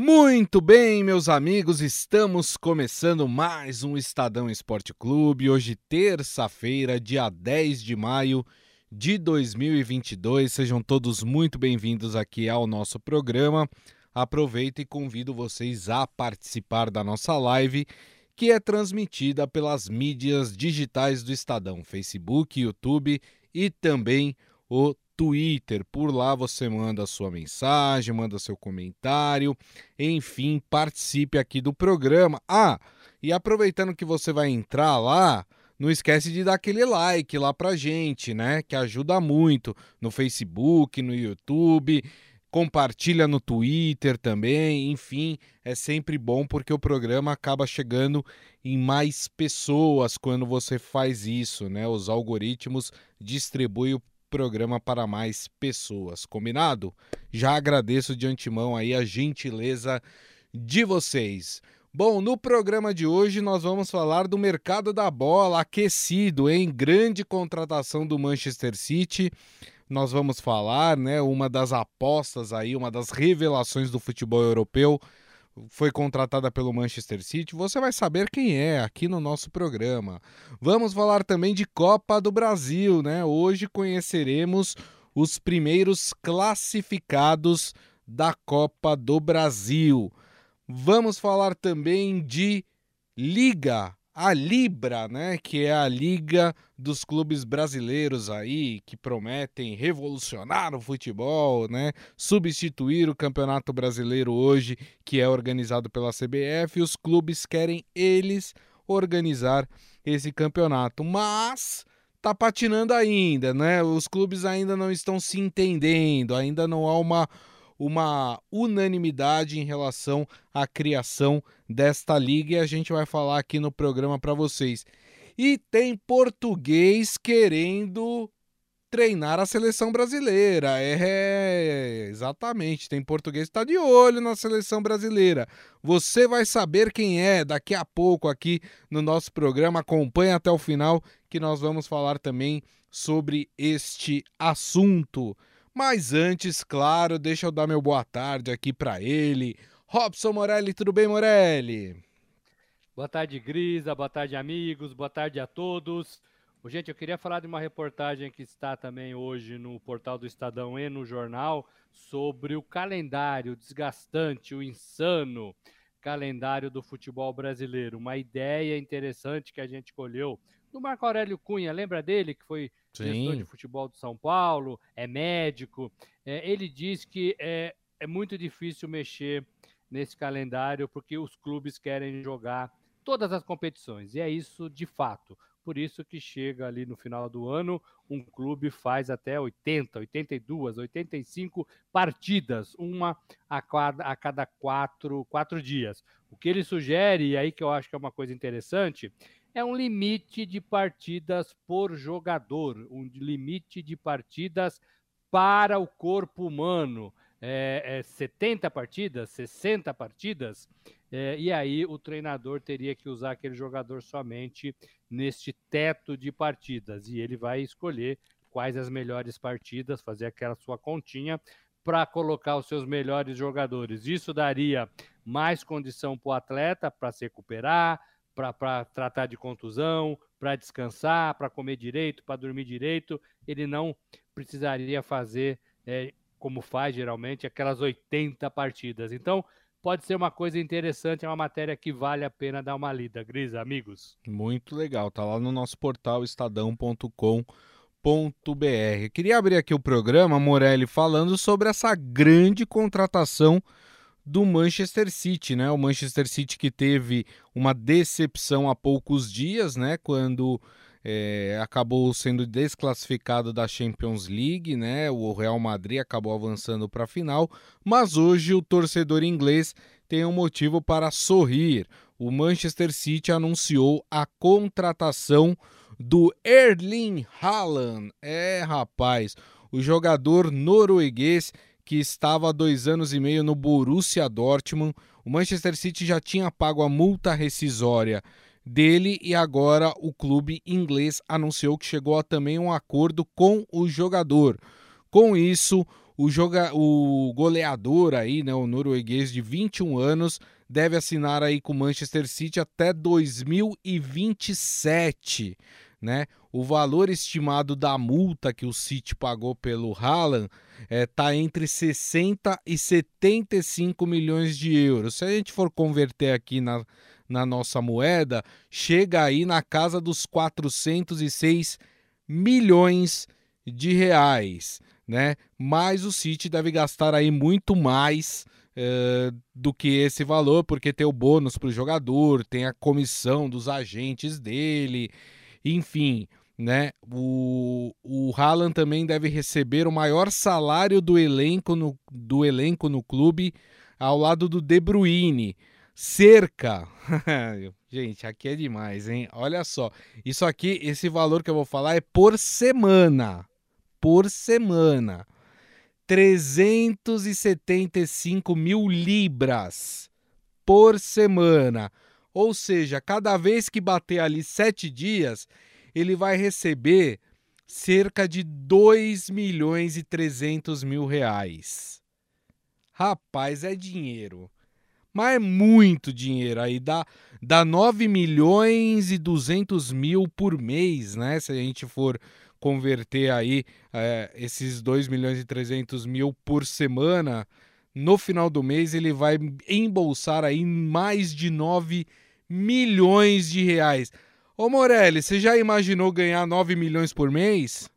Muito bem, meus amigos, estamos começando mais um Estadão Esporte Clube. Hoje, terça-feira, dia 10 de maio de 2022. Sejam todos muito bem-vindos aqui ao nosso programa. Aproveito e convido vocês a participar da nossa live, que é transmitida pelas mídias digitais do Estadão: Facebook, YouTube e também o Twitter. Por lá você manda a sua mensagem, manda seu comentário, enfim, participe aqui do programa. Ah, e aproveitando que você vai entrar lá, não esquece de dar aquele like lá pra gente, né? Que ajuda muito no Facebook, no YouTube. Compartilha no Twitter também, enfim, é sempre bom porque o programa acaba chegando em mais pessoas quando você faz isso, né? Os algoritmos distribuem o programa para mais pessoas, combinado? Já agradeço de antemão aí a gentileza de vocês. Bom, no programa de hoje nós vamos falar do mercado da bola aquecido em grande contratação do Manchester City. Nós vamos falar, né, uma das apostas aí, uma das revelações do futebol europeu foi contratada pelo Manchester City, você vai saber quem é aqui no nosso programa. Vamos falar também de Copa do Brasil, né? Hoje conheceremos os primeiros classificados da Copa do Brasil. Vamos falar também de Liga a Libra, né, que é a liga dos clubes brasileiros aí que prometem revolucionar o futebol, né, substituir o Campeonato Brasileiro hoje, que é organizado pela CBF, os clubes querem eles organizar esse campeonato, mas tá patinando ainda, né? Os clubes ainda não estão se entendendo, ainda não há uma uma unanimidade em relação à criação desta liga e a gente vai falar aqui no programa para vocês. E tem português querendo treinar a seleção brasileira. É, exatamente, tem português que está de olho na seleção brasileira. Você vai saber quem é daqui a pouco aqui no nosso programa. Acompanhe até o final que nós vamos falar também sobre este assunto. Mas antes, claro, deixa eu dar meu boa tarde aqui para ele. Robson Morelli, tudo bem, Morelli? Boa tarde, Grisa. Boa tarde, amigos. Boa tarde a todos. Gente, eu queria falar de uma reportagem que está também hoje no portal do Estadão e no jornal sobre o calendário desgastante, o insano calendário do futebol brasileiro. Uma ideia interessante que a gente colheu do Marco Aurélio Cunha, lembra dele que foi gestor de futebol do São Paulo, é médico. É, ele diz que é, é muito difícil mexer nesse calendário porque os clubes querem jogar todas as competições, e é isso de fato. Por isso que chega ali no final do ano, um clube faz até 80, 82, 85 partidas, uma a cada, a cada quatro, quatro dias. O que ele sugere, e aí que eu acho que é uma coisa interessante, é um limite de partidas por jogador, um limite de partidas para o corpo humano. É, é 70 partidas, 60 partidas, é, e aí o treinador teria que usar aquele jogador somente neste teto de partidas, e ele vai escolher quais as melhores partidas, fazer aquela sua continha para colocar os seus melhores jogadores. Isso daria mais condição para o atleta para se recuperar, para tratar de contusão, para descansar, para comer direito, para dormir direito, ele não precisaria fazer, é, como faz geralmente, aquelas 80 partidas. Então, pode ser uma coisa interessante, é uma matéria que vale a pena dar uma lida. Grisa, amigos. Muito legal, tá lá no nosso portal estadão.com.br. Queria abrir aqui o programa, Morelli, falando sobre essa grande contratação do Manchester City, né? O Manchester City que teve uma decepção há poucos dias, né? Quando é, acabou sendo desclassificado da Champions League, né? O Real Madrid acabou avançando para a final, mas hoje o torcedor inglês tem um motivo para sorrir. O Manchester City anunciou a contratação do Erling Haaland. É, rapaz, o jogador norueguês que estava há dois anos e meio no Borussia Dortmund. O Manchester City já tinha pago a multa rescisória dele e agora o clube inglês anunciou que chegou a também um acordo com o jogador. Com isso, o, joga, o goleador aí, né, o norueguês de 21 anos, deve assinar aí com o Manchester City até 2027, né? O valor estimado da multa que o City pagou pelo Haaland está é, tá entre 60 e 75 milhões de euros. Se a gente for converter aqui na, na nossa moeda, chega aí na casa dos 406 milhões de reais né? Mas o City deve gastar aí muito mais uh, do que esse valor, porque tem o bônus para o jogador, tem a comissão dos agentes dele, enfim. Né? O, o Haaland também deve receber o maior salário do elenco no, do elenco no clube ao lado do De Bruyne. Cerca. Gente, aqui é demais, hein? Olha só. Isso aqui, esse valor que eu vou falar é por semana por semana. 375 mil libras por semana. Ou seja, cada vez que bater ali sete dias, ele vai receber cerca de 2 milhões e 300 mil reais. Rapaz, é dinheiro. Mas é muito dinheiro. Aí dá, dá 9 milhões e 200 mil por mês, né? Se a gente for converter aí é, esses 2 milhões e 300 mil por semana, no final do mês ele vai embolsar aí mais de 9 milhões de reais. Ô Morelli, você já imaginou ganhar 9 milhões por mês?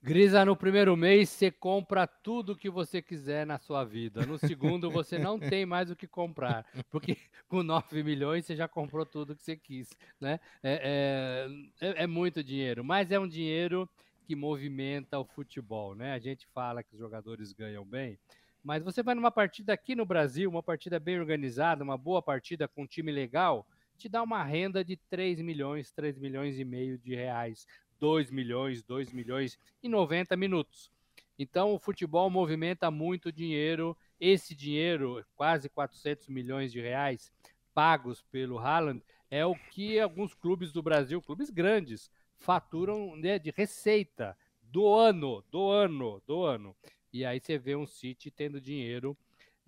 Grisa, no primeiro mês você compra tudo que você quiser na sua vida. No segundo você não tem mais o que comprar, porque com 9 milhões você já comprou tudo que você quis, né? É, é, é, é muito dinheiro, mas é um dinheiro que movimenta o futebol, né? A gente fala que os jogadores ganham bem, mas você vai numa partida aqui no Brasil, uma partida bem organizada, uma boa partida com um time legal, te dá uma renda de 3 milhões, 3 milhões e meio de reais 2 milhões, 2 milhões e 90 minutos. Então o futebol movimenta muito dinheiro. Esse dinheiro, quase 400 milhões de reais pagos pelo Haaland, é o que alguns clubes do Brasil, clubes grandes, faturam né, de receita do ano, do ano, do ano. E aí você vê um City tendo dinheiro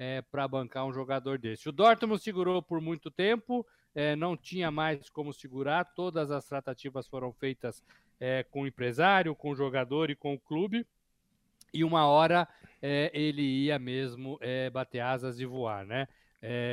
é, para bancar um jogador desse. O Dortmund segurou por muito tempo, é, não tinha mais como segurar, todas as tratativas foram feitas é, com o empresário, com o jogador e com o clube. E uma hora é, ele ia mesmo bater asas e voar, né?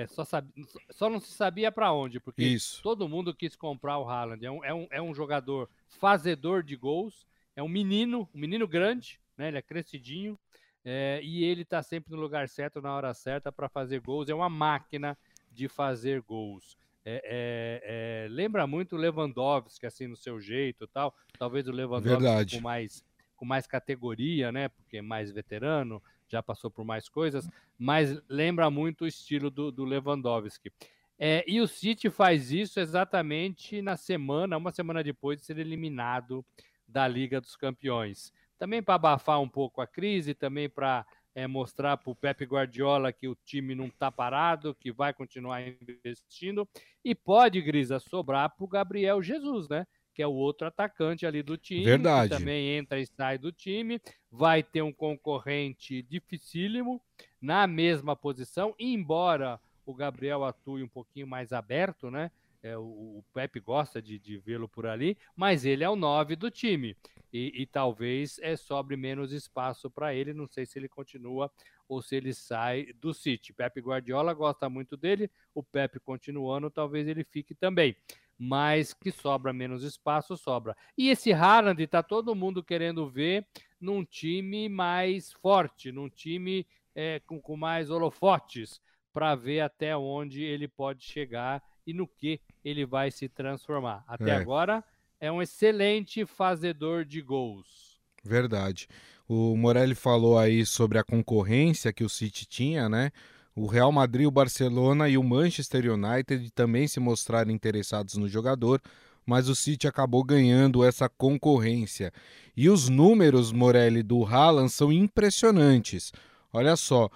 Só, sabe, só não se sabia para onde, porque Isso. todo mundo quis comprar o Haaland. É um, é, um, é um jogador fazedor de gols, é um menino, um menino grande, né? Ele é crescidinho é, e ele está sempre no lugar certo, na hora certa para fazer gols. É uma máquina de fazer gols é, é, é, lembra muito o Lewandowski, assim, no seu jeito tal. Talvez o Lewandowski com mais, com mais categoria, né? Porque é mais veterano, já passou por mais coisas, mas lembra muito o estilo do, do Lewandowski. É, e o City faz isso exatamente na semana, uma semana depois de ser eliminado da Liga dos Campeões. Também para abafar um pouco a crise, também para é, mostrar para o Pepe Guardiola que o time não está parado, que vai continuar investindo. E pode, Grisa, sobrar para o Gabriel Jesus, né? Que é o outro atacante ali do time. Verdade. Que também entra e sai do time. Vai ter um concorrente dificílimo na mesma posição, embora o Gabriel atue um pouquinho mais aberto, né? É, o, o Pepe gosta de, de vê-lo por ali, mas ele é o 9 do time e, e talvez é, sobre menos espaço para ele. Não sei se ele continua ou se ele sai do City. Pepe Guardiola gosta muito dele, o Pepe continuando, talvez ele fique também. Mas que sobra menos espaço, sobra. E esse Haaland está todo mundo querendo ver num time mais forte, num time é, com, com mais holofotes, para ver até onde ele pode chegar e no que ele vai se transformar. Até é. agora, é um excelente fazedor de gols. Verdade. O Morelli falou aí sobre a concorrência que o City tinha, né? O Real Madrid, o Barcelona e o Manchester United também se mostraram interessados no jogador, mas o City acabou ganhando essa concorrência. E os números, Morelli, do Haaland são impressionantes. Olha só,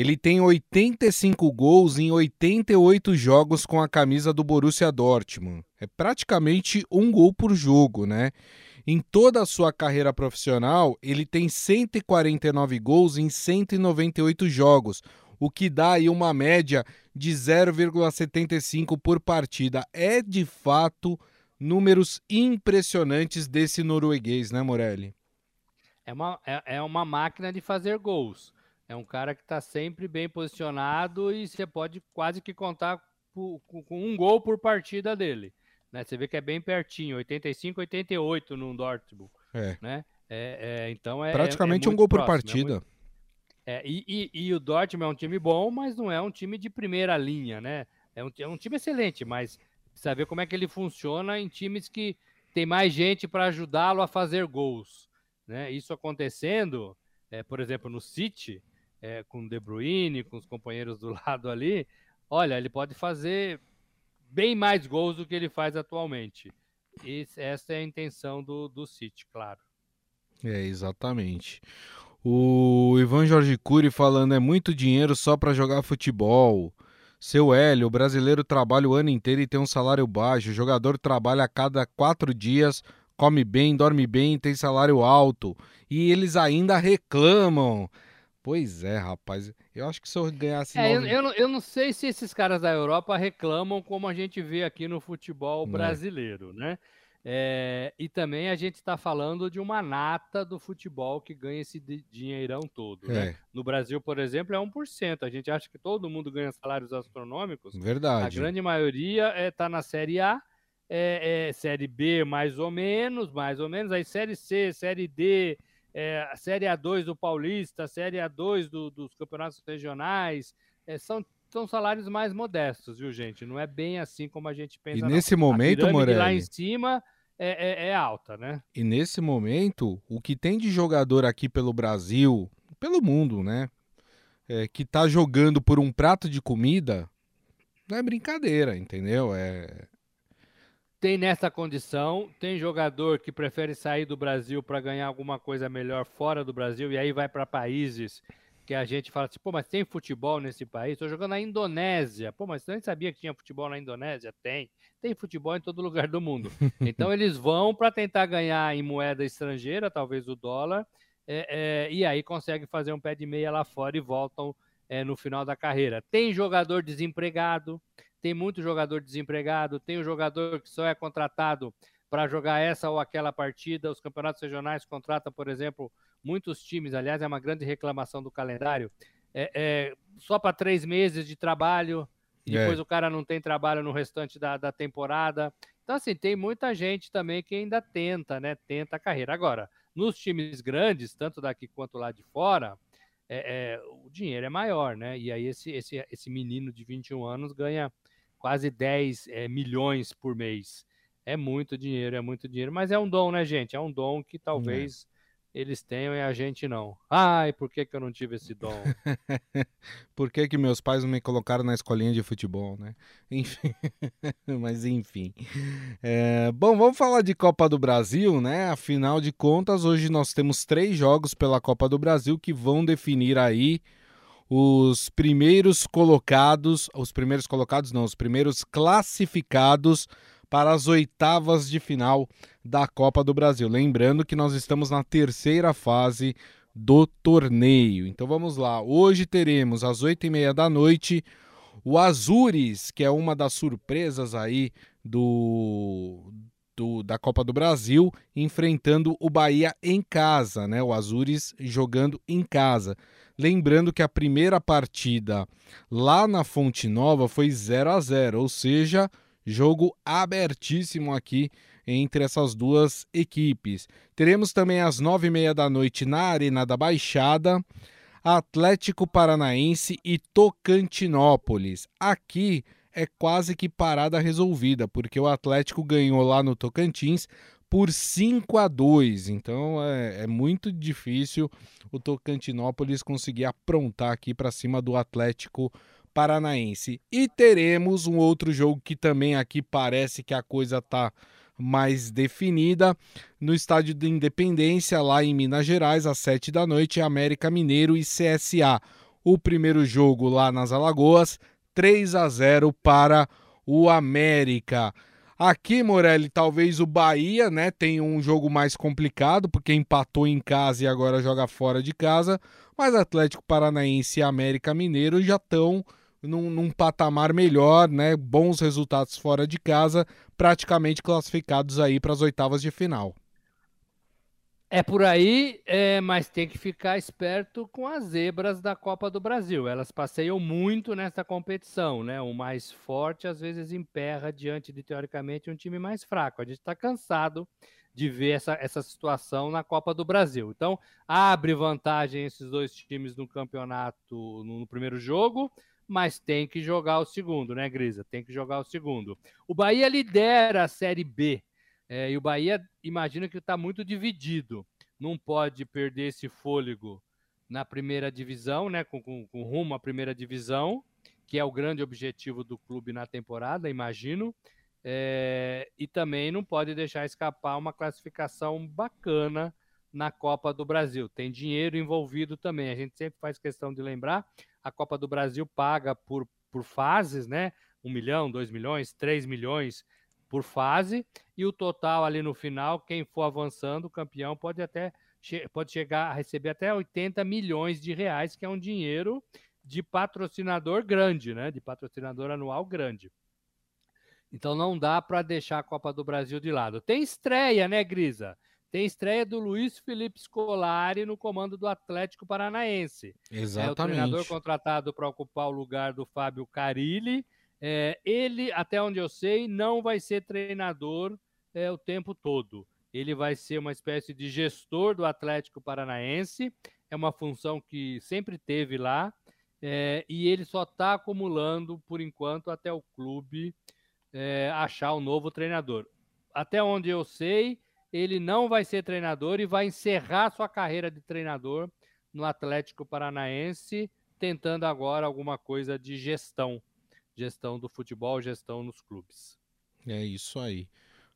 ele tem 85 gols em 88 jogos com a camisa do Borussia Dortmund. É praticamente um gol por jogo, né? Em toda a sua carreira profissional, ele tem 149 gols em 198 jogos, o que dá aí uma média de 0,75 por partida. É de fato números impressionantes desse norueguês, né, Morelli? É uma, é, é uma máquina de fazer gols. É um cara que está sempre bem posicionado e você pode quase que contar com, com um gol por partida dele. Né? Você vê que é bem pertinho, 85, 88 no Dortmund. É. Né? É, é, então é, Praticamente é um gol próximo, por partida. Muito... É, e, e, e, o Dortmund é um time bom, mas não é um time de primeira linha, né? É um, é um time excelente, mas precisa ver como é que ele funciona em times que tem mais gente para ajudá-lo a fazer gols. Né? Isso acontecendo, é, por exemplo, no City, é, com De Bruyne, com os companheiros do lado ali, olha, ele pode fazer bem mais gols do que ele faz atualmente. E essa é a intenção do, do City, claro. É, exatamente. O Ivan Jorge Cury falando é muito dinheiro só para jogar futebol. Seu Hélio, o brasileiro trabalha o ano inteiro e tem um salário baixo. O jogador trabalha a cada quatro dias, come bem, dorme bem, tem salário alto. E eles ainda reclamam. Pois é, rapaz. Eu acho que se eu ganhasse. É, eu, eu, não, eu, não, sei se esses caras da Europa reclamam como a gente vê aqui no futebol é. brasileiro, né? É, e também a gente está falando de uma nata do futebol que ganha esse dinheirão todo. Né? É. Né? No Brasil, por exemplo, é 1%. A gente acha que todo mundo ganha salários astronômicos. Verdade. A grande maioria está é, na Série A, é, é, Série B mais ou menos, mais ou menos, aí Série C, Série D, é, a Série A2 do Paulista, a Série A2 do, dos campeonatos regionais, é, são, são salários mais modestos, viu, gente? Não é bem assim como a gente pensa. E nesse não. momento, Morelli... lá em cima é, é, é, alta, né? E nesse momento, o que tem de jogador aqui pelo Brasil, pelo mundo, né? É, que tá jogando por um prato de comida, não é brincadeira, entendeu? É, tem nessa condição, tem jogador que prefere sair do Brasil para ganhar alguma coisa melhor fora do Brasil e aí vai para países que a gente fala assim, pô, mas tem futebol nesse país? Estou jogando na Indonésia. Pô, mas você nem sabia que tinha futebol na Indonésia? Tem. Tem futebol em todo lugar do mundo. Então eles vão para tentar ganhar em moeda estrangeira, talvez o dólar, é, é, e aí conseguem fazer um pé de meia lá fora e voltam é, no final da carreira. Tem jogador desempregado, tem muito jogador desempregado, tem o jogador que só é contratado para jogar essa ou aquela partida. Os campeonatos regionais contratam, por exemplo, muitos times. Aliás, é uma grande reclamação do calendário. É, é só para três meses de trabalho, e é. depois é. o cara não tem trabalho no restante da, da temporada. Então, assim, tem muita gente também que ainda tenta, né? Tenta a carreira. Agora, nos times grandes, tanto daqui quanto lá de fora, é, é, o dinheiro é maior, né? E aí esse, esse, esse menino de 21 anos ganha quase 10 é, milhões por mês. É muito dinheiro, é muito dinheiro, mas é um dom, né, gente? É um dom que talvez é. eles tenham e a gente não. Ai, por que, que eu não tive esse dom? por que, que meus pais não me colocaram na escolinha de futebol, né? Enfim, mas enfim. É, bom, vamos falar de Copa do Brasil, né? Afinal de contas, hoje nós temos três jogos pela Copa do Brasil que vão definir aí os primeiros colocados, os primeiros colocados não, os primeiros classificados para as oitavas de final da Copa do Brasil. Lembrando que nós estamos na terceira fase do torneio. Então vamos lá. Hoje teremos às oito e meia da noite o Azures, que é uma das surpresas aí do, do, da Copa do Brasil, enfrentando o Bahia em casa, né? O Azures jogando em casa. Lembrando que a primeira partida lá na Fonte Nova foi 0 a 0 ou seja, jogo abertíssimo aqui entre essas duas equipes. Teremos também às nove e meia da noite na Arena da Baixada, Atlético Paranaense e Tocantinópolis. Aqui é quase que parada resolvida, porque o Atlético ganhou lá no Tocantins por 5 a 2. Então é, é muito difícil o Tocantinópolis conseguir aprontar aqui para cima do Atlético Paranaense. E teremos um outro jogo que também aqui parece que a coisa tá mais definida no estádio da Independência, lá em Minas Gerais, às 7 da noite, América Mineiro e CSA. O primeiro jogo lá nas Alagoas, 3 a 0 para o América. Aqui, Morelli, talvez o Bahia, né, tenha um jogo mais complicado, porque empatou em casa e agora joga fora de casa, mas Atlético Paranaense e América Mineiro já estão num, num, patamar melhor, né? Bons resultados fora de casa, praticamente classificados aí para as oitavas de final. É por aí, é, mas tem que ficar esperto com as zebras da Copa do Brasil. Elas passeiam muito nessa competição, né? O mais forte às vezes emperra diante de, teoricamente, um time mais fraco. A gente está cansado de ver essa, essa situação na Copa do Brasil. Então, abre vantagem esses dois times no campeonato no, no primeiro jogo, mas tem que jogar o segundo, né, Grisa? Tem que jogar o segundo. O Bahia lidera a Série B é, e o Bahia imagina que está muito dividido. Não pode perder esse fôlego na primeira divisão, né? Com, com, com, rumo à primeira divisão, que é o grande objetivo do clube na temporada, imagino. É, e também não pode deixar escapar uma classificação bacana na Copa do Brasil. Tem dinheiro envolvido também. A gente sempre faz questão de lembrar: a Copa do Brasil paga por, por fases, né? Um milhão, dois milhões, três milhões por fase, e o total ali no final, quem for avançando, o campeão pode até pode chegar a receber até 80 milhões de reais, que é um dinheiro de patrocinador grande, né? De patrocinador anual grande. Então não dá para deixar a Copa do Brasil de lado. Tem estreia, né, Grisa? Tem estreia do Luiz Felipe Scolari no comando do Atlético Paranaense. Exatamente. É o treinador contratado para ocupar o lugar do Fábio Carilli é, ele, até onde eu sei, não vai ser treinador é, o tempo todo. Ele vai ser uma espécie de gestor do Atlético Paranaense. É uma função que sempre teve lá. É, e ele só está acumulando, por enquanto, até o clube é, achar o um novo treinador. Até onde eu sei, ele não vai ser treinador e vai encerrar sua carreira de treinador no Atlético Paranaense, tentando agora alguma coisa de gestão gestão do futebol, gestão nos clubes. É isso aí.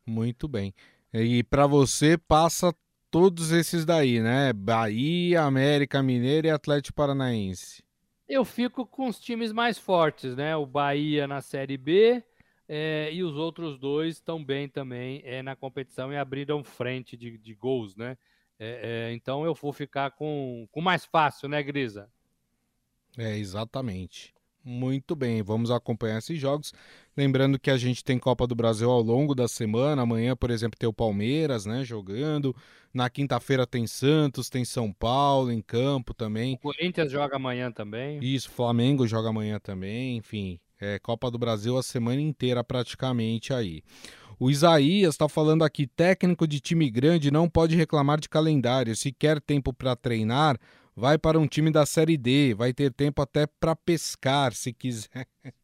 Muito bem. E para você passa todos esses daí, né? Bahia, América Mineiro e Atlético Paranaense. Eu fico com os times mais fortes, né? O Bahia na Série B é, e os outros dois estão bem também é, na competição e abriram frente de, de gols, né? É, é, então eu vou ficar com, com mais fácil, né, Grisa? É, exatamente. Muito bem, vamos acompanhar esses jogos. Lembrando que a gente tem Copa do Brasil ao longo da semana. Amanhã, por exemplo, tem o Palmeiras, né, jogando. Na quinta-feira tem Santos, tem São Paulo em campo também. O Corinthians joga amanhã também. Isso, Flamengo joga amanhã também. Enfim, é Copa do Brasil a semana inteira praticamente aí. O Isaías está falando aqui: técnico de time grande não pode reclamar de calendário. Se quer tempo para treinar, vai para um time da Série D, vai ter tempo até para pescar, se quiser.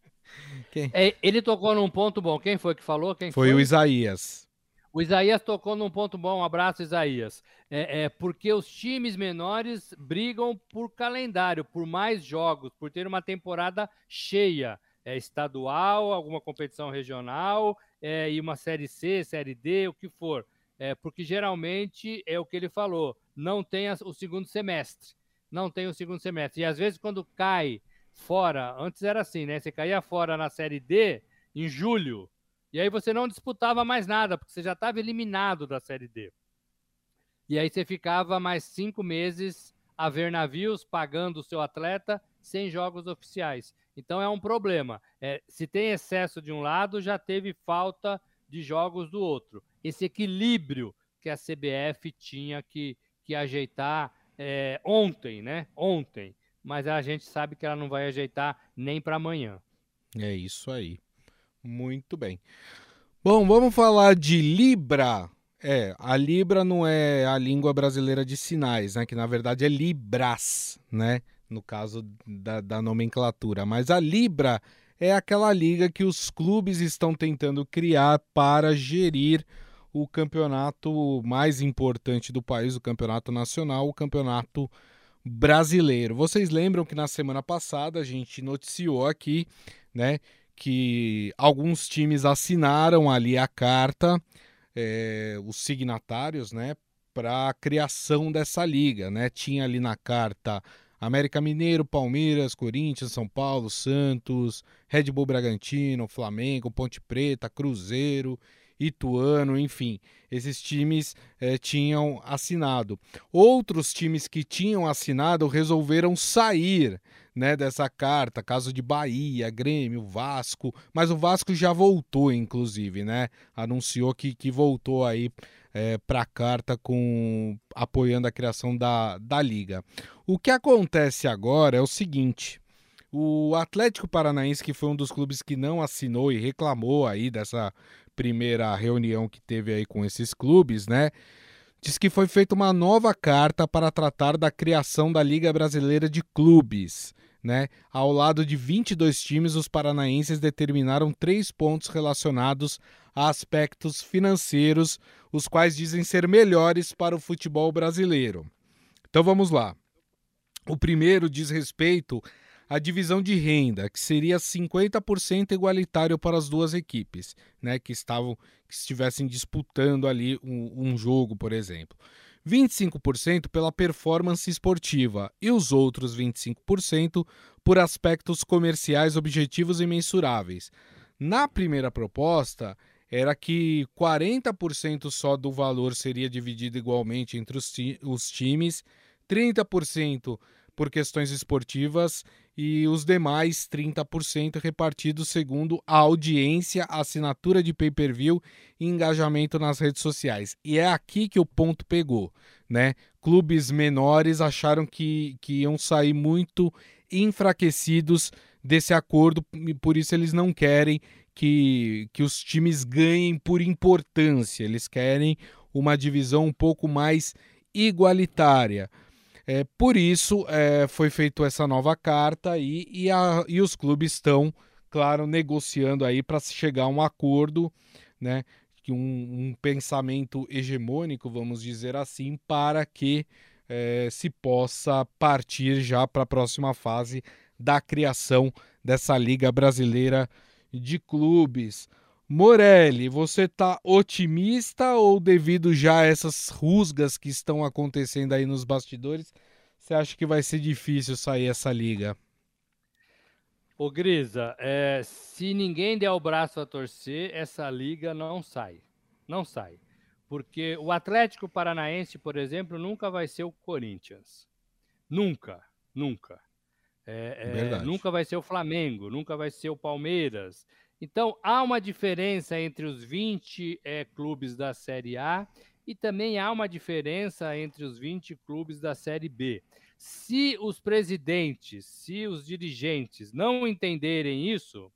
É, ele tocou num ponto bom. Quem foi que falou? Quem foi, foi? o Isaías. O Isaías tocou num ponto bom. Um abraço, Isaías. É, é, porque os times menores brigam por calendário, por mais jogos, por ter uma temporada cheia. É, estadual, alguma competição regional, é, e uma série C, série D, o que for. É, porque geralmente é o que ele falou, não tem o segundo semestre não tem o segundo semestre. E às vezes, quando cai fora, antes era assim, né? Você caía fora na Série D em julho, e aí você não disputava mais nada, porque você já estava eliminado da Série D. E aí você ficava mais cinco meses a ver navios pagando o seu atleta sem jogos oficiais. Então é um problema. É, se tem excesso de um lado, já teve falta de jogos do outro. Esse equilíbrio que a CBF tinha que, que ajeitar é, ontem, né? Ontem. Mas a gente sabe que ela não vai ajeitar nem para amanhã. É isso aí. Muito bem. Bom, vamos falar de Libra. É, a Libra não é a língua brasileira de sinais, né? Que na verdade é Libras, né? No caso da, da nomenclatura. Mas a Libra é aquela liga que os clubes estão tentando criar para gerir o campeonato mais importante do país, o campeonato nacional, o campeonato brasileiro. Vocês lembram que na semana passada a gente noticiou aqui, né, que alguns times assinaram ali a carta, é, os signatários, né, para a criação dessa liga, né? Tinha ali na carta América Mineiro, Palmeiras, Corinthians, São Paulo, Santos, Red Bull Bragantino, Flamengo, Ponte Preta, Cruzeiro, Ituano, enfim, esses times eh, tinham assinado. Outros times que tinham assinado resolveram sair né, dessa carta, caso de Bahia, Grêmio, Vasco, mas o Vasco já voltou, inclusive, né? Anunciou que, que voltou aí é, para a carta com apoiando a criação da, da liga. O que acontece agora é o seguinte. O Atlético Paranaense, que foi um dos clubes que não assinou e reclamou aí dessa primeira reunião que teve aí com esses clubes, né? Diz que foi feita uma nova carta para tratar da criação da Liga Brasileira de Clubes. Né? Ao lado de 22 times, os paranaenses determinaram três pontos relacionados a aspectos financeiros, os quais dizem ser melhores para o futebol brasileiro. Então vamos lá. O primeiro diz respeito a divisão de renda, que seria 50% igualitário para as duas equipes, né, que estavam que estivessem disputando ali um, um jogo, por exemplo. 25% pela performance esportiva e os outros 25% por aspectos comerciais objetivos e mensuráveis. Na primeira proposta, era que 40% só do valor seria dividido igualmente entre os, os times, 30% por questões esportivas e os demais 30% repartidos segundo a audiência, assinatura de pay-per-view e engajamento nas redes sociais. E é aqui que o ponto pegou, né? Clubes menores acharam que, que iam sair muito enfraquecidos desse acordo, e por isso eles não querem que, que os times ganhem por importância, eles querem uma divisão um pouco mais igualitária. É, por isso é, foi feita essa nova carta e, e, a, e os clubes estão, claro, negociando aí para chegar a um acordo, né? Um, um pensamento hegemônico, vamos dizer assim, para que é, se possa partir já para a próxima fase da criação dessa Liga Brasileira de Clubes. Morelli, você está otimista ou devido já a essas rusgas que estão acontecendo aí nos bastidores, você acha que vai ser difícil sair essa liga? Ô Grisa, é, se ninguém der o braço a torcer, essa liga não sai. Não sai. Porque o Atlético Paranaense, por exemplo, nunca vai ser o Corinthians. Nunca, nunca. É, é, nunca vai ser o Flamengo, nunca vai ser o Palmeiras. Então, há uma diferença entre os 20 é, clubes da Série A e também há uma diferença entre os 20 clubes da Série B. Se os presidentes, se os dirigentes não entenderem isso,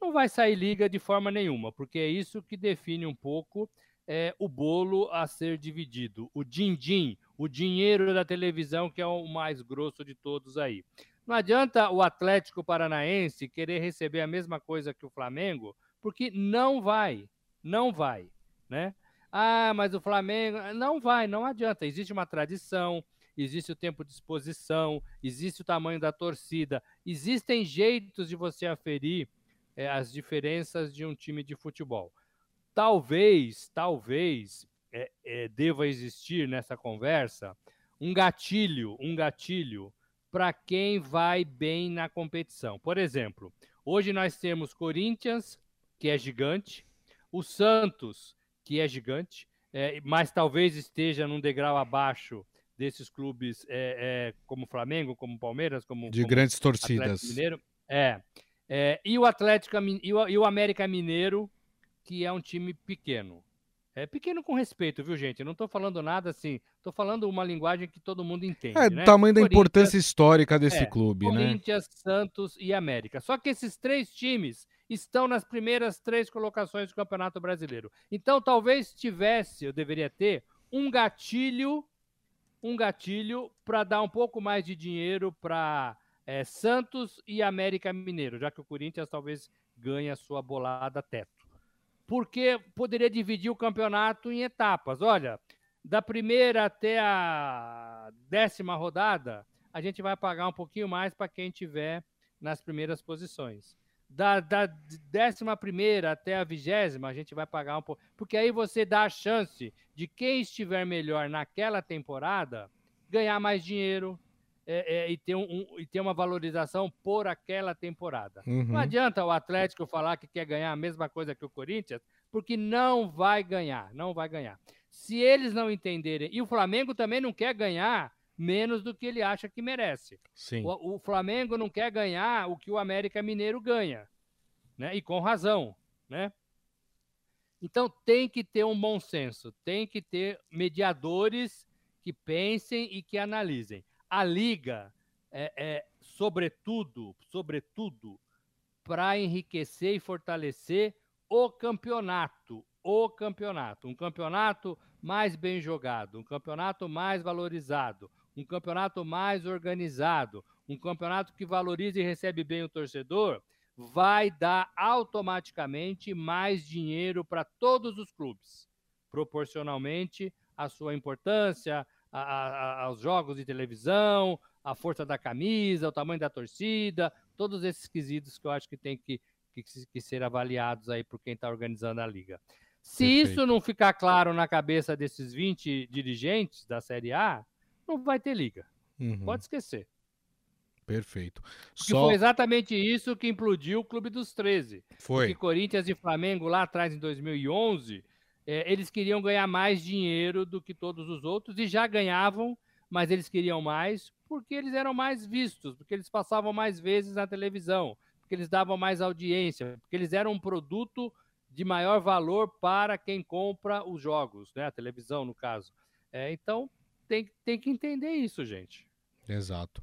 não vai sair liga de forma nenhuma, porque é isso que define um pouco é, o bolo a ser dividido, o din-din, o dinheiro da televisão, que é o mais grosso de todos aí. Não adianta o Atlético Paranaense querer receber a mesma coisa que o Flamengo, porque não vai, não vai, né? Ah, mas o Flamengo não vai, não adianta. Existe uma tradição, existe o tempo de exposição, existe o tamanho da torcida, existem jeitos de você aferir é, as diferenças de um time de futebol. Talvez, talvez é, é, deva existir nessa conversa um gatilho, um gatilho para quem vai bem na competição. Por exemplo, hoje nós temos Corinthians, que é gigante, o Santos, que é gigante, é, mas talvez esteja num degrau abaixo desses clubes é, é, como Flamengo, como Palmeiras, como de como grandes torcidas. Mineiro. É, é, e o Atlético e o, e o América Mineiro, que é um time pequeno. É pequeno com respeito, viu, gente? Eu não estou falando nada assim. Estou falando uma linguagem que todo mundo entende. É, né? tamanho da importância histórica desse é, clube, Corinthians, né? Corinthians, Santos e América. Só que esses três times estão nas primeiras três colocações do Campeonato Brasileiro. Então, talvez tivesse, eu deveria ter, um gatilho, um gatilho para dar um pouco mais de dinheiro para é, Santos e América Mineiro, já que o Corinthians talvez ganhe a sua bolada teto porque poderia dividir o campeonato em etapas. Olha, da primeira até a décima rodada, a gente vai pagar um pouquinho mais para quem tiver nas primeiras posições. Da, da décima primeira até a vigésima, a gente vai pagar um pouco. Porque aí você dá a chance de quem estiver melhor naquela temporada ganhar mais dinheiro, é, é, e, ter um, um, e ter uma valorização por aquela temporada. Uhum. Não adianta o Atlético falar que quer ganhar a mesma coisa que o Corinthians, porque não vai ganhar, não vai ganhar. Se eles não entenderem, e o Flamengo também não quer ganhar menos do que ele acha que merece. Sim. O, o Flamengo não quer ganhar o que o América Mineiro ganha, né? E com razão, né? Então tem que ter um bom senso, tem que ter mediadores que pensem e que analisem. A liga é, é sobretudo, sobretudo, para enriquecer e fortalecer o campeonato, o campeonato, um campeonato mais bem jogado, um campeonato mais valorizado, um campeonato mais organizado, um campeonato que valoriza e recebe bem o torcedor, vai dar automaticamente mais dinheiro para todos os clubes, proporcionalmente à sua importância, a, a, aos jogos de televisão, a força da camisa, o tamanho da torcida, todos esses quesitos que eu acho que tem que, que, que ser avaliados aí por quem está organizando a liga. Se Perfeito. isso não ficar claro na cabeça desses 20 dirigentes da Série A, não vai ter liga. Uhum. Pode esquecer. Perfeito. Porque Só... foi exatamente isso que implodiu o Clube dos 13. Foi. Porque Corinthians e Flamengo lá atrás, em 2011, é, eles queriam ganhar mais dinheiro do que todos os outros e já ganhavam, mas eles queriam mais porque eles eram mais vistos, porque eles passavam mais vezes na televisão, porque eles davam mais audiência, porque eles eram um produto de maior valor para quem compra os jogos, né? A televisão, no caso. É, então, tem, tem que entender isso, gente. Exato.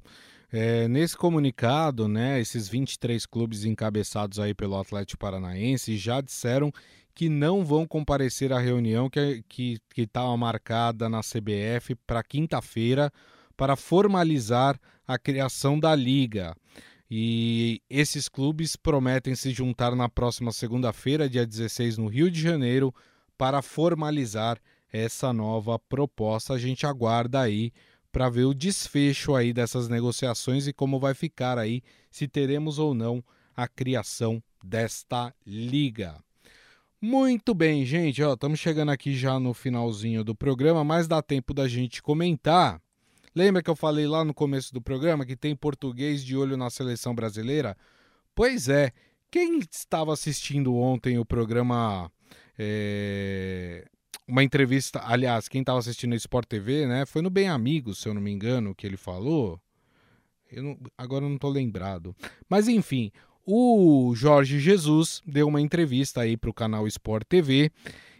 É, nesse comunicado, né, esses 23 clubes encabeçados aí pelo Atlético Paranaense já disseram que não vão comparecer à reunião que estava marcada na CBF para quinta-feira para formalizar a criação da liga. E esses clubes prometem se juntar na próxima segunda-feira, dia 16, no Rio de Janeiro, para formalizar essa nova proposta. A gente aguarda aí para ver o desfecho aí dessas negociações e como vai ficar aí, se teremos ou não a criação desta liga. Muito bem, gente, ó, estamos chegando aqui já no finalzinho do programa, mas dá tempo da gente comentar. Lembra que eu falei lá no começo do programa que tem português de olho na seleção brasileira? Pois é, quem estava assistindo ontem o programa é, uma entrevista, aliás, quem estava assistindo o Sport TV, né? Foi no Bem Amigos, se eu não me engano, que ele falou. Eu não, agora eu não estou lembrado. Mas enfim, o Jorge Jesus deu uma entrevista aí para o canal Sport TV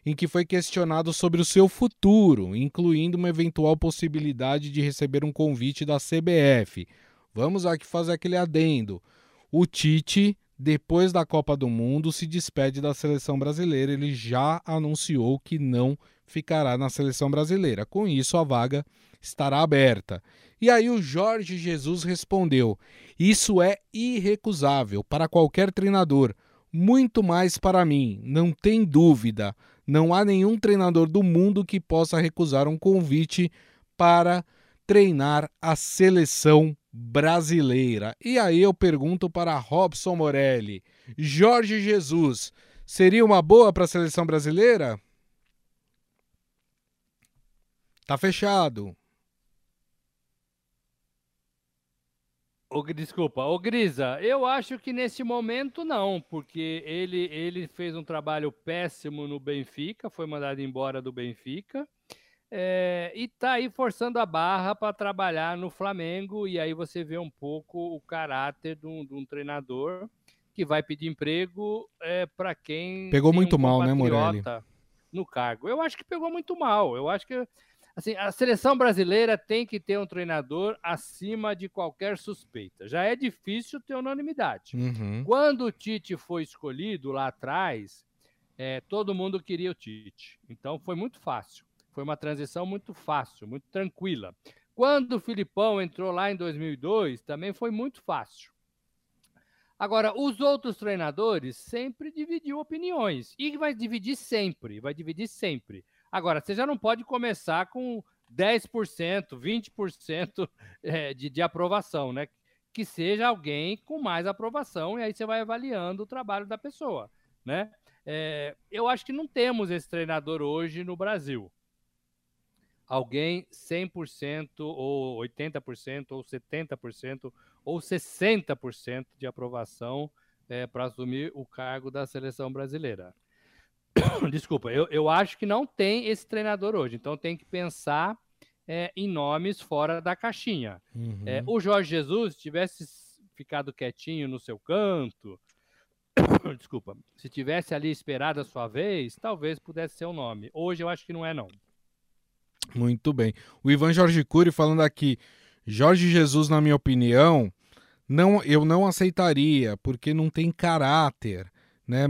em que foi questionado sobre o seu futuro, incluindo uma eventual possibilidade de receber um convite da CBF. Vamos aqui fazer aquele adendo. O Tite depois da Copa do Mundo, se despede da seleção brasileira. Ele já anunciou que não ficará na seleção brasileira. Com isso, a vaga estará aberta. E aí o Jorge Jesus respondeu: Isso é irrecusável para qualquer treinador, muito mais para mim, não tem dúvida. Não há nenhum treinador do mundo que possa recusar um convite para treinar a seleção brasileira. E aí eu pergunto para Robson Morelli: Jorge Jesus seria uma boa para a seleção brasileira? Tá fechado. O, desculpa, o Grisa, eu acho que nesse momento não, porque ele, ele fez um trabalho péssimo no Benfica, foi mandado embora do Benfica. É, e tá aí forçando a barra para trabalhar no Flamengo, e aí você vê um pouco o caráter de um, de um treinador que vai pedir emprego é, para quem. Pegou muito um mal, né, Morelli? No cargo. Eu acho que pegou muito mal. Eu acho que assim, a seleção brasileira tem que ter um treinador acima de qualquer suspeita. Já é difícil ter unanimidade. Uhum. Quando o Tite foi escolhido lá atrás, é, todo mundo queria o Tite. Então foi muito fácil. Foi uma transição muito fácil, muito tranquila. Quando o Filipão entrou lá em 2002, também foi muito fácil. Agora, os outros treinadores sempre dividiu opiniões. E vai dividir sempre, vai dividir sempre. Agora, você já não pode começar com 10%, 20% é, de, de aprovação, né? Que seja alguém com mais aprovação, e aí você vai avaliando o trabalho da pessoa, né? É, eu acho que não temos esse treinador hoje no Brasil. alguém 100% ou 80% ou 70% ou 60% de aprovação é, para assumir o cargo da seleção brasileira. Desculpa, eu, eu acho que não tem esse treinador hoje, então tem que pensar é, em nomes fora da caixinha. Uhum. É, o Jorge Jesus tivesse ficado quietinho no seu canto, desculpa, se tivesse ali esperado a sua vez, talvez pudesse ser o um nome. Hoje eu acho que não é não. Muito bem. O Ivan Jorge Cury falando aqui, Jorge Jesus, na minha opinião, não, eu não aceitaria, porque não tem caráter, né?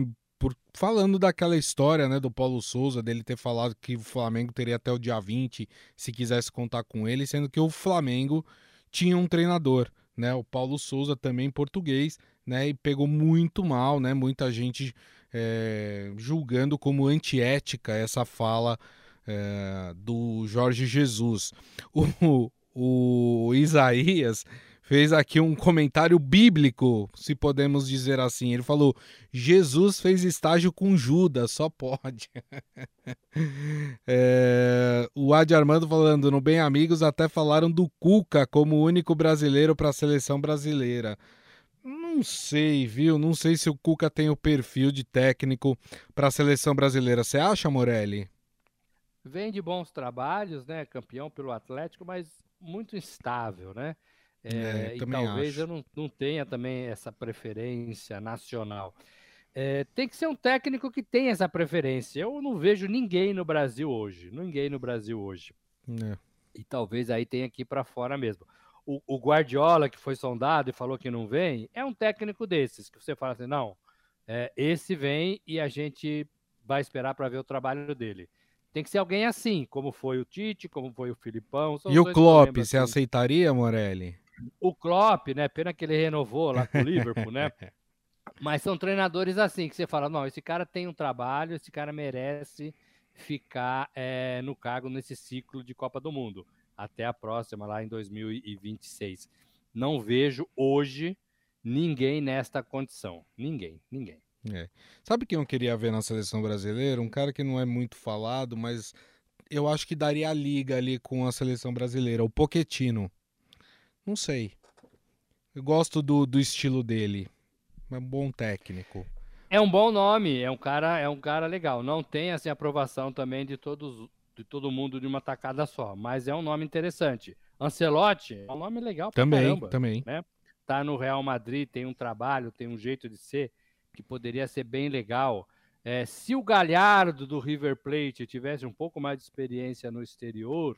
Falando daquela história, né, do Paulo Souza, dele ter falado que o Flamengo teria até o dia 20 se quisesse contar com ele, sendo que o Flamengo tinha um treinador, né? O Paulo Souza também português, né? E pegou muito mal, né? Muita gente é, julgando como antiética essa fala é, do Jorge Jesus. O, o Isaías fez aqui um comentário bíblico, se podemos dizer assim. Ele falou: Jesus fez estágio com Judas, só pode. é, o Adi Armando falando: no Bem Amigos até falaram do Cuca como único brasileiro para a seleção brasileira. Não sei, viu? Não sei se o Cuca tem o perfil de técnico para a seleção brasileira. Você acha, Morelli? Vem de bons trabalhos, né? Campeão pelo Atlético, mas muito instável, né? É, é, e talvez acho. eu não, não tenha também essa preferência nacional. É, tem que ser um técnico que tenha essa preferência. Eu não vejo ninguém no Brasil hoje. Ninguém no Brasil hoje. É. E talvez aí tenha que ir para fora mesmo o, o, Guardiola, que foi sondado e falou que não vem, é um técnico desses, que você fala assim, não, é, esse vem e a gente vai esperar para ver o trabalho dele. Tem que ser alguém assim, como foi o Tite, como foi o Filipão. E o Klopp, você assim. aceitaria, Morelli? O Klopp, né? Pena que ele renovou lá com o Liverpool, né? Mas são treinadores assim, que você fala, não, esse cara tem um trabalho, esse cara merece ficar é, no cargo nesse ciclo de Copa do Mundo até a próxima, lá em 2026. Não vejo hoje ninguém nesta condição. Ninguém, ninguém. É. Sabe quem eu queria ver na seleção brasileira? Um cara que não é muito falado, mas eu acho que daria a liga ali com a seleção brasileira. O Poquetino. Não sei. Eu gosto do, do estilo dele. É um bom técnico. É um bom nome, é um cara, é um cara legal. Não tem assim aprovação também de todos de todo mundo de uma tacada só, mas é um nome interessante. Ancelotti é um nome legal pra também, caramba, também. Né? Tá no Real Madrid, tem um trabalho, tem um jeito de ser que poderia ser bem legal. É, se o Galhardo do River Plate tivesse um pouco mais de experiência no exterior,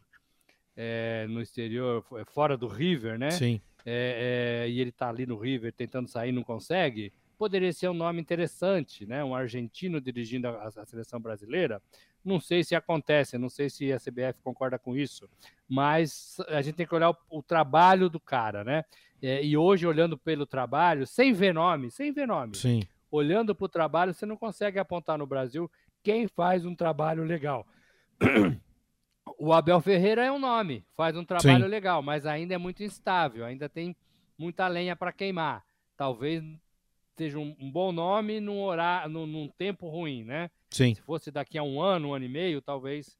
é, no exterior, fora do River, né? Sim. É, é, e ele tá ali no River tentando sair, não consegue. Poderia ser um nome interessante, né? Um argentino dirigindo a, a seleção brasileira. Não sei se acontece, não sei se a CBF concorda com isso, mas a gente tem que olhar o, o trabalho do cara, né? É, e hoje, olhando pelo trabalho, sem ver nome, sem ver nome, Sim. olhando para o trabalho, você não consegue apontar no Brasil quem faz um trabalho legal. O Abel Ferreira é um nome, faz um trabalho Sim. legal, mas ainda é muito instável, ainda tem muita lenha para queimar. Talvez seja um, um, bom nome num, horário, num, num tempo ruim, né? Sim. Se fosse daqui a um ano, um ano e meio, talvez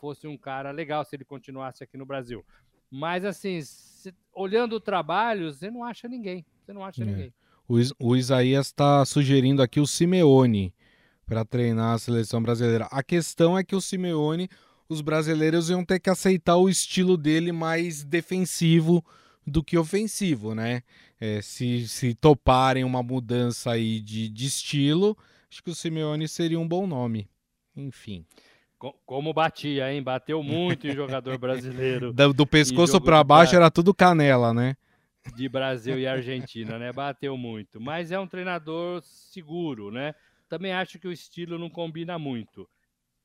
fosse um cara legal se ele continuasse aqui no Brasil. Mas assim, se, olhando o trabalho, você não acha ninguém. Você não acha é. ninguém. O, o Isaías está sugerindo aqui o Simeone para treinar a seleção brasileira. A questão é que o Simeone, os brasileiros iam ter que aceitar o estilo dele mais defensivo do que ofensivo, né? É, se, se toparem uma mudança aí de, de estilo, acho que o Simeone seria um bom nome. Enfim. Como batia, hein? Bateu muito em jogador brasileiro. Do, do pescoço para baixo era tudo canela, né? De Brasil e Argentina, né? Bateu muito. Mas é um treinador seguro, né? Também acho que o estilo não combina muito.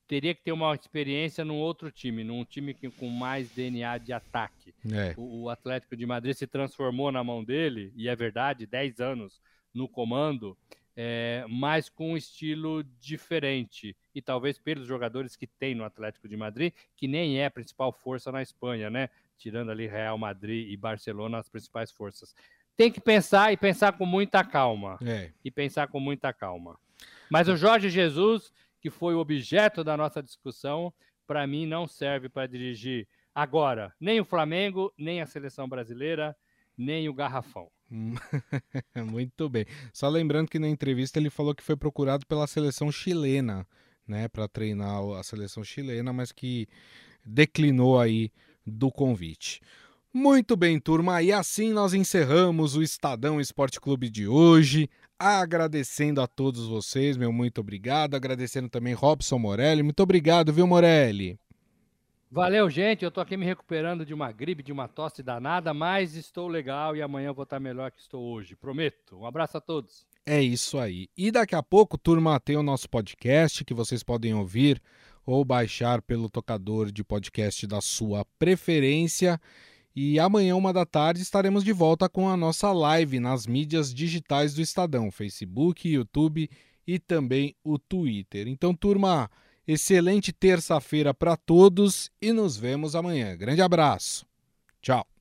Teria que ter uma experiência num outro time, num time que, com mais DNA de ataque. É. O, o Atlético de Madrid se transformou na mão dele, e é verdade, 10 anos no comando é, mas com um estilo diferente. E talvez pelos jogadores que tem no Atlético de Madrid, que nem é a principal força na Espanha, né? Tirando ali Real Madrid e Barcelona, as principais forças. Tem que pensar e pensar com muita calma. É. E pensar com muita calma. Mas o Jorge Jesus, que foi o objeto da nossa discussão, para mim, não serve para dirigir agora nem o Flamengo, nem a seleção brasileira, nem o Garrafão. Muito bem. Só lembrando que na entrevista ele falou que foi procurado pela seleção chilena, né, para treinar a seleção chilena, mas que declinou aí do convite. Muito bem, turma, e assim nós encerramos o Estadão Esporte Clube de hoje. Agradecendo a todos vocês, meu muito obrigado. Agradecendo também Robson Morelli. Muito obrigado, viu, Morelli? Valeu, gente. Eu tô aqui me recuperando de uma gripe, de uma tosse danada, mas estou legal e amanhã vou estar melhor que estou hoje. Prometo. Um abraço a todos. É isso aí. E daqui a pouco, turma, tem o nosso podcast que vocês podem ouvir ou baixar pelo tocador de podcast da sua preferência. E amanhã, uma da tarde, estaremos de volta com a nossa live nas mídias digitais do Estadão: Facebook, YouTube e também o Twitter. Então, turma, excelente terça-feira para todos e nos vemos amanhã. Grande abraço. Tchau.